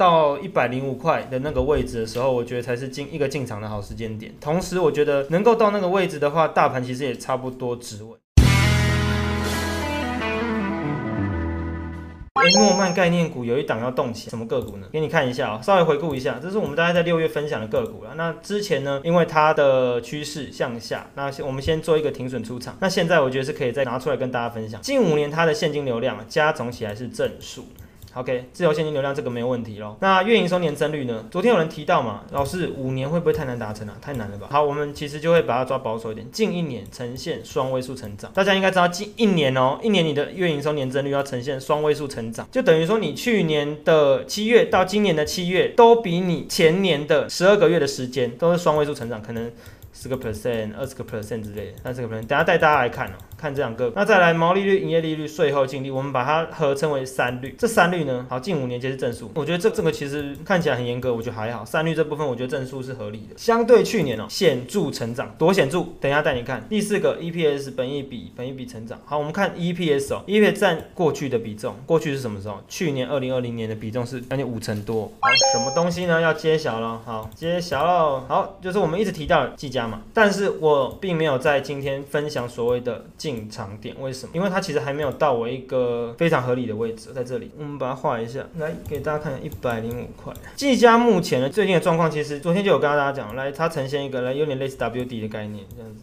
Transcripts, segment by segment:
到一百零五块的那个位置的时候，我觉得才是进一个进场的好时间点。同时，我觉得能够到那个位置的话，大盘其实也差不多止稳。哎，诺曼概念股有一档要动起，什么个股呢？给你看一下啊，稍微回顾一下，这是我们大概在六月分享的个股了。那之前呢，因为它的趋势向下，那我们先做一个停损出场。那现在我觉得是可以再拿出来跟大家分享。近五年它的现金流量加总起来是正数。OK，自由现金流量这个没有问题喽。那月营收年增率呢？昨天有人提到嘛，老师五年会不会太难达成啊？太难了吧？好，我们其实就会把它抓保守一点，近一年呈现双位数成长。大家应该知道，近一年哦，一年你的月营收年增率要呈现双位数成长，就等于说你去年的七月到今年的七月，都比你前年的十二个月的时间都是双位数成长，可能十个 percent、二十个 percent 之类的，三十个 percent。等下带大家来看哦。看这两个，那再来毛利率、营业利率、税后净利，我们把它合称为三率。这三率呢，好，近五年皆是正数。我觉得这这个其实看起来很严格，我觉得还好。三率这部分，我觉得正数是合理的。相对去年哦，显著成长，多显著？等一下带你看。第四个 EPS 本益比，本益比成长。好，我们看 EPS 哦，EPS 占过去的比重，过去是什么时候？去年二零二零年的比重是将近五成多。好，什么东西呢？要揭晓了。好，揭晓了。好，就是我们一直提到的计价嘛，但是我并没有在今天分享所谓的进场点。为什么？因为它其实还没有到我一个非常合理的位置，在这里，我们把它画一下，来给大家看一百零五块。技嘉目前呢，最近的状况，其实昨天就有跟大家讲，来它呈现一个来有点类似 WD 的概念，这样子。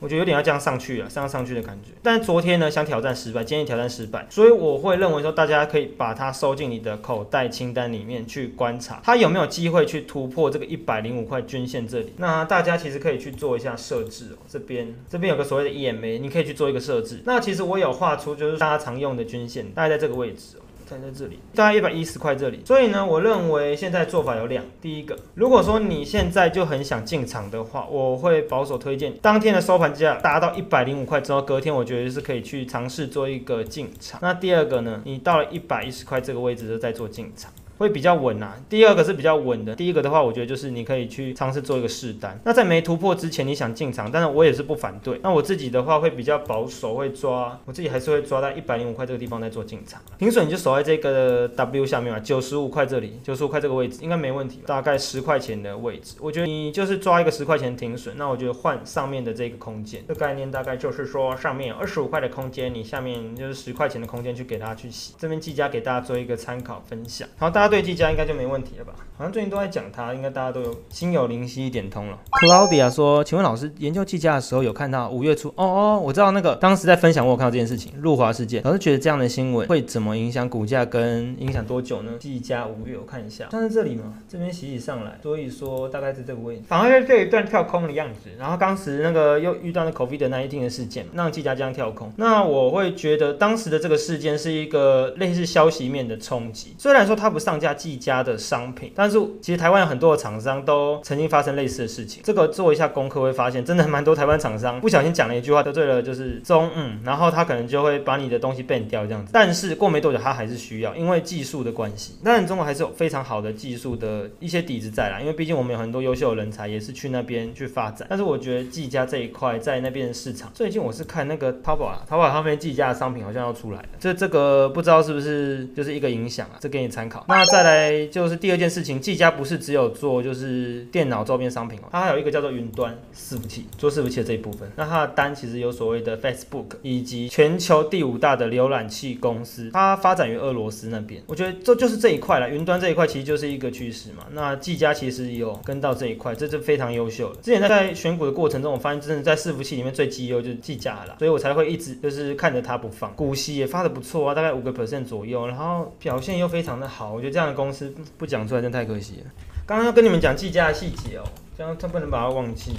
我觉得有点要这样上去了，上上去的感觉。但昨天呢，想挑战失败，今天挑战失败，所以我会认为说，大家可以把它收进你的口袋清单里面去观察，它有没有机会去突破这个一百零五块均线这里。那大家其实可以去做一下设置哦，这边这边有个所谓的 EMA，你可以去做一个设置。那其实我有画出就是大家常用的均线，大概在这个位置。站在这里，大概一百一十块这里，所以呢，我认为现在做法有两。第一个，如果说你现在就很想进场的话，我会保守推荐当天的收盘价达到一百零五块之后，隔天我觉得是可以去尝试做一个进场。那第二个呢，你到了一百一十块这个位置就再做进场。会比较稳呐，第二个是比较稳的，第一个的话，我觉得就是你可以去尝试做一个试单。那在没突破之前，你想进场，但是我也是不反对。那我自己的话会比较保守，会抓，我自己还是会抓在一百零五块这个地方再做进场。停损你就守在这个 W 下面嘛，九十五块这里，九十五块这个位置应该没问题，大概十块钱的位置，我觉得你就是抓一个十块钱停损，那我觉得换上面的这个空间，这概念大概就是说上面二十五块的空间，你下面就是十块钱的空间去给大家去洗。这边计价给大家做一个参考分享。好，大家。对技嘉应该就没问题了吧？好像最近都在讲它，应该大家都有心有灵犀一点通了。Claudia 说：“请问老师，研究技嘉的时候有看到五月初？哦哦，我知道那个当时在分享，我有看到这件事情，入华事件。老师觉得这样的新闻会怎么影响股价，跟影响多久呢？技嘉五月我看一下，像是这里嘛，这边洗洗上来，所以说大概是这个位置，反而是这一段跳空的样子。然后当时那个又遇到那 COVID 的那一天的事件，让技嘉这样跳空。那我会觉得当时的这个事件是一个类似消息面的冲击，虽然说它不上。价计价的商品，但是其实台湾有很多的厂商都曾经发生类似的事情。这个做一下功课会发现，真的蛮多台湾厂商不小心讲了一句话得罪了就是中嗯，然后他可能就会把你的东西 ban 掉这样子。但是过没多久他还是需要，因为技术的关系。当然中国还是有非常好的技术的一些底子在啦，因为毕竟我们有很多优秀的人才也是去那边去发展。但是我觉得技嘉这一块在那边的市场，最近我是看那个淘宝啊，淘宝上面技嘉的商品好像要出来了，这这个不知道是不是就是一个影响啊？这给你参考。那那再来就是第二件事情，技嘉不是只有做就是电脑周边商品哦，它还有一个叫做云端伺服器，做伺服器的这一部分。那它的单其实有所谓的 Facebook 以及全球第五大的浏览器公司，它发展于俄罗斯那边。我觉得这就是这一块了，云端这一块其实就是一个趋势嘛。那技嘉其实有跟到这一块，这是非常优秀的。之前在在选股的过程中，我发现真的在伺服器里面最绩优就是技嘉了，所以我才会一直就是看着它不放。股息也发的不错啊，大概五个 percent 左右，然后表现又非常的好，我觉得这样的公司。不讲出来真太可惜了。刚刚要跟你们讲计价的细节哦，这样他不能把它忘记。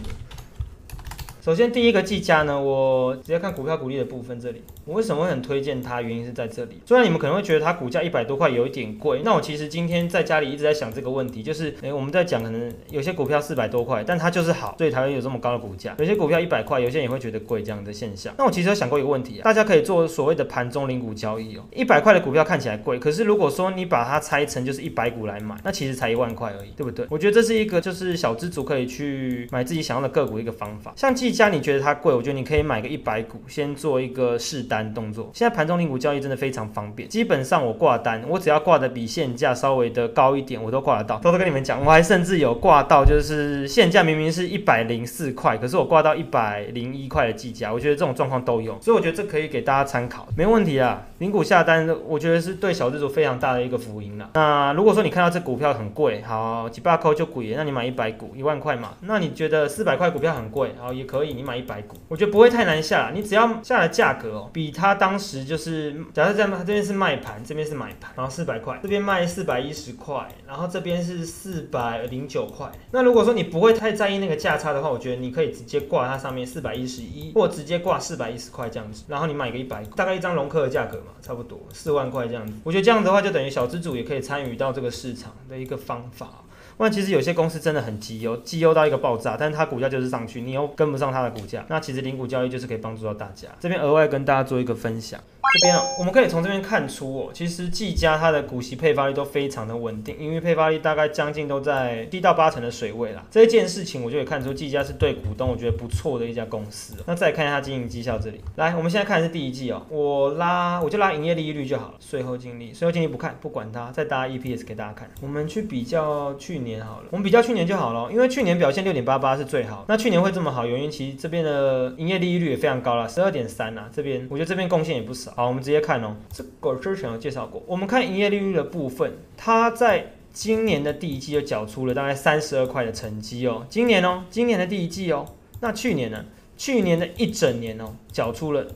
首先第一个计价呢，我直接看股票股利的部分这里。我为什么会很推荐它？原因是在这里。虽然你们可能会觉得它股价一百多块有一点贵，那我其实今天在家里一直在想这个问题，就是诶，我们在讲可能有些股票四百多块，但它就是好，所以才会有这么高的股价。有些股票一百块，有些人也会觉得贵这样的现象。那我其实有想过一个问题啊，大家可以做所谓的盘中零股交易哦。一百块的股票看起来贵，可是如果说你把它拆成就是一百股来买，那其实才一万块而已，对不对？我觉得这是一个就是小资族可以去买自己想要的个股一个方法。像技嘉，你觉得它贵，我觉得你可以买个一百股，先做一个试单。动作。现在盘中零股交易真的非常方便，基本上我挂单，我只要挂的比现价稍微的高一点，我都挂得到。偷偷跟你们讲，我还甚至有挂到，就是现价明明是一百零四块，可是我挂到一百零一块的计价，我觉得这种状况都有，所以我觉得这可以给大家参考，没问题啊。零股下单，我觉得是对小资族非常大的一个福音了。那如果说你看到这股票很贵，好几百块就贵，那你买一百股一万块嘛？那你觉得四百块股票很贵，好也可以，你买一百股，我觉得不会太难下，你只要下的价格哦，比他当时就是假设在这边是卖盘，这边是买盘，然后四百块，这边卖四百一十块，然后这边是四百零九块。那如果说你不会太在意那个价差的话，我觉得你可以直接挂它上面四百一十一，或直接挂四百一十块这样子，然后你买个一百，大概一张龙客的价格嘛，差不多四万块这样子。我觉得这样子的话就等于小资主也可以参与到这个市场的一个方法。那其实有些公司真的很绩优，绩优到一个爆炸，但是它股价就是上去，你又跟不上它的股价，那其实零股交易就是可以帮助到大家。这边额外跟大家做一个分享。这边哦，我们可以从这边看出哦，其实技嘉它的股息配发率都非常的稳定，因为配发率大概将近都在七到八成的水位啦。这一件事情我就可以看出技嘉是对股东我觉得不错的一家公司。那再看一下它经营绩效这里，来，我们现在看的是第一季哦，我拉我就拉营业利率就好了，税后净利，税后净利不看不管它，再搭 EPS 给大家看。我们去比较去年好了，我们比较去年就好了，因为去年表现六点八八是最好。那去年会这么好，原因其实这边的营业利率也非常高了，十二点三呐，这边我觉得这边贡献也不少。好，我们直接看哦，这个之前有介绍过。我们看营业利率的部分，它在今年的第一季就缴出了大概三十二块的成绩哦。今年哦，今年的第一季哦，那去年呢？去年的一整年哦，缴出了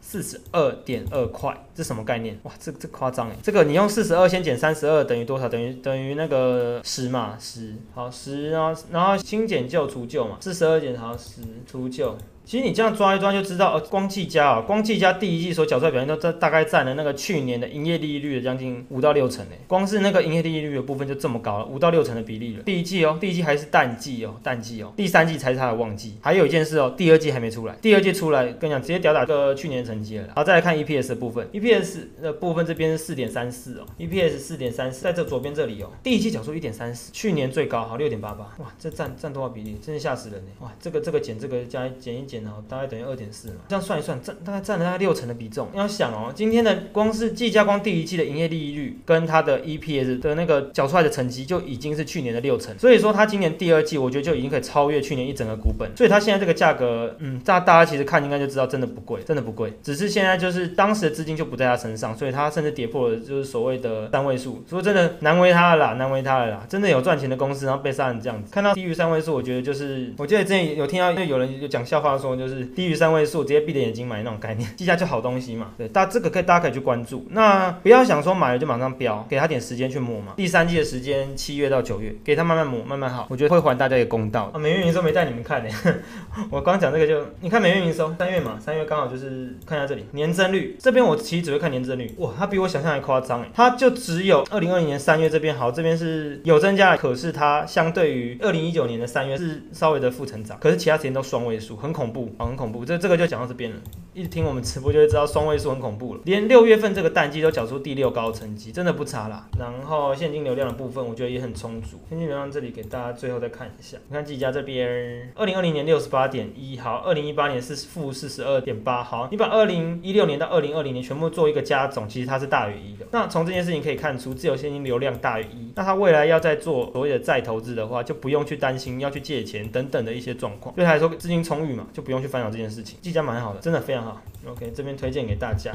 四十二点二块，这什么概念？哇，这这夸张哎！这个你用四十二先减三十二等于多少？等于等于那个十嘛，十好十，然后然后新减旧除旧嘛，四十二减好十除旧。其实你这样抓一抓就知道，哦，光计价啊，光计价第一季所缴出来表现都大大概占了那个去年的营业利率的将近五到六成诶，光是那个营业利率的部分就这么高了，五到六成的比例了。第一季哦，第一季还是淡季哦，淡季哦，第三季才是它的旺季。还有一件事哦，第二季还没出来，第二季出来跟你讲，直接吊打个去年成绩了。好，再来看 EPS 的部分 EPS 的部分这边是四点三四哦，EPS 四点三四，在这左边这里哦，第一季缴出一点三四，去年最高好六点八八，哇，这占占多少比例？真是吓死人呢！哇，这个这个减这个加减一减哦，大概等于二。点四嘛，这样算一算，占大概占了大概六成的比重。要想哦，今天的光是技嘉光第一季的营业利率跟它的 EPS 的那个缴出来的成绩就已经是去年的六成，所以说它今年第二季我觉得就已经可以超越去年一整个股本。所以它现在这个价格，嗯，大大家其实看应该就知道真的不贵，真的不贵。只是现在就是当时的资金就不在他身上，所以他甚至跌破了就是所谓的三位数。说真的难为他了啦，难为他了啦。真的有赚钱的公司，然后被杀成这样子，看到低于三位数，我觉得就是我记得之前有听到，就有人有讲笑话说，就是低于三位数直接闭着眼睛买那种概念，记下就好东西嘛。对，大这个可以大家可以去关注。那不要想说买了就马上飙，给他点时间去磨嘛。第三季的时间七月到九月，给他慢慢磨，慢慢好。我觉得会还大家一个公道。啊，每月营收没带你们看呢，我刚讲这个就你看每月营收，三月嘛，三月刚好就是看一下这里年增率，这边我其实只会看年增率。哇，它比我想象还夸张哎，它就只有二零二零年三月这边好，这边是有增加，可是它相对于二零一九年的三月是稍微的负成长，可是其他时间都双位数，很恐怖啊，很恐怖。这这个就讲到这边了。一听我们直播就会知道双位数很恐怖了，连六月份这个淡季都缴出第六高成绩，真的不差啦。然后现金流量的部分，我觉得也很充足。现金流量这里给大家最后再看一下，你看季家这边，二零二零年六十八点一，好，二零一八年是负四十二点八，好，你把二零一六年到二零二零年全部做一个加总，其实它是大于一的。那从这件事情可以看出，自由现金流量大于一，那它未来要再做所谓的再投资的话，就不用去担心要去借钱等等的一些状况，对他来说资金充裕嘛，就不用去烦恼这件事情。季家蛮好的，真的非常好。OK，这边推荐给大家。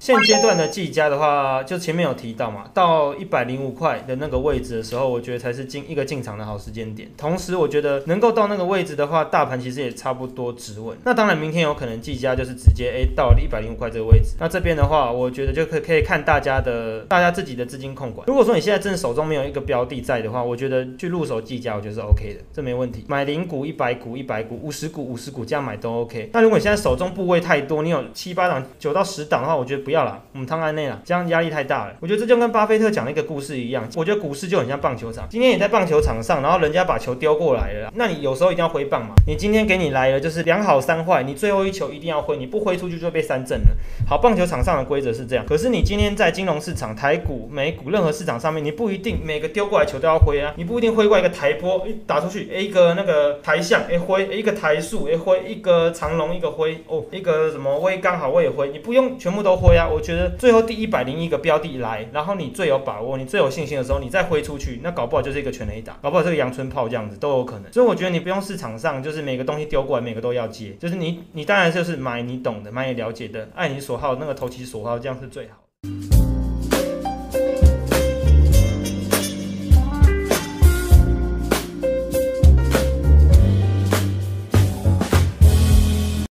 现阶段的技嘉的话，就前面有提到嘛，到一百零五块的那个位置的时候，我觉得才是进一个进场的好时间点。同时，我觉得能够到那个位置的话，大盘其实也差不多止稳。那当然，明天有可能技嘉就是直接诶到一百零五块这个位置。那这边的话，我觉得就可可以看大家的大家自己的资金控管。如果说你现在正手中没有一个标的在的话，我觉得去入手技嘉，我觉得是 OK 的，这没问题。买零股、一百股、一百股、五十股、五十股这样买都 OK。那如果你现在手中部位太多，你有七八档、九到十档的话，我觉得不不要了，我们汤安内了，这样压力太大了。我觉得这就跟巴菲特讲的一个故事一样，我觉得股市就很像棒球场。今天你在棒球场上，然后人家把球丢过来了，那你有时候一定要挥棒嘛。你今天给你来了就是两好三坏，你最后一球一定要挥，你不挥出去就被三振了。好，棒球场上的规则是这样，可是你今天在金融市场、台股、美股任何市场上面，你不一定每个丢过来球都要挥啊，你不一定挥过一个台波，一打出去，一个那个台象，哎挥，一个台数，哎挥，一个长龙，一个挥，哦，一个什么威刚好我也挥，你不用全部都挥啊。我觉得最后第一百零一个标的来，然后你最有把握，你最有信心的时候，你再挥出去，那搞不好就是一个全雷打，搞不好这个阳春炮这样子都有可能。所以我觉得你不用市场上就是每个东西丢过来，每个都要接，就是你你当然就是买你懂的，买你了解的，爱你所好那个投其所好，这样是最好的。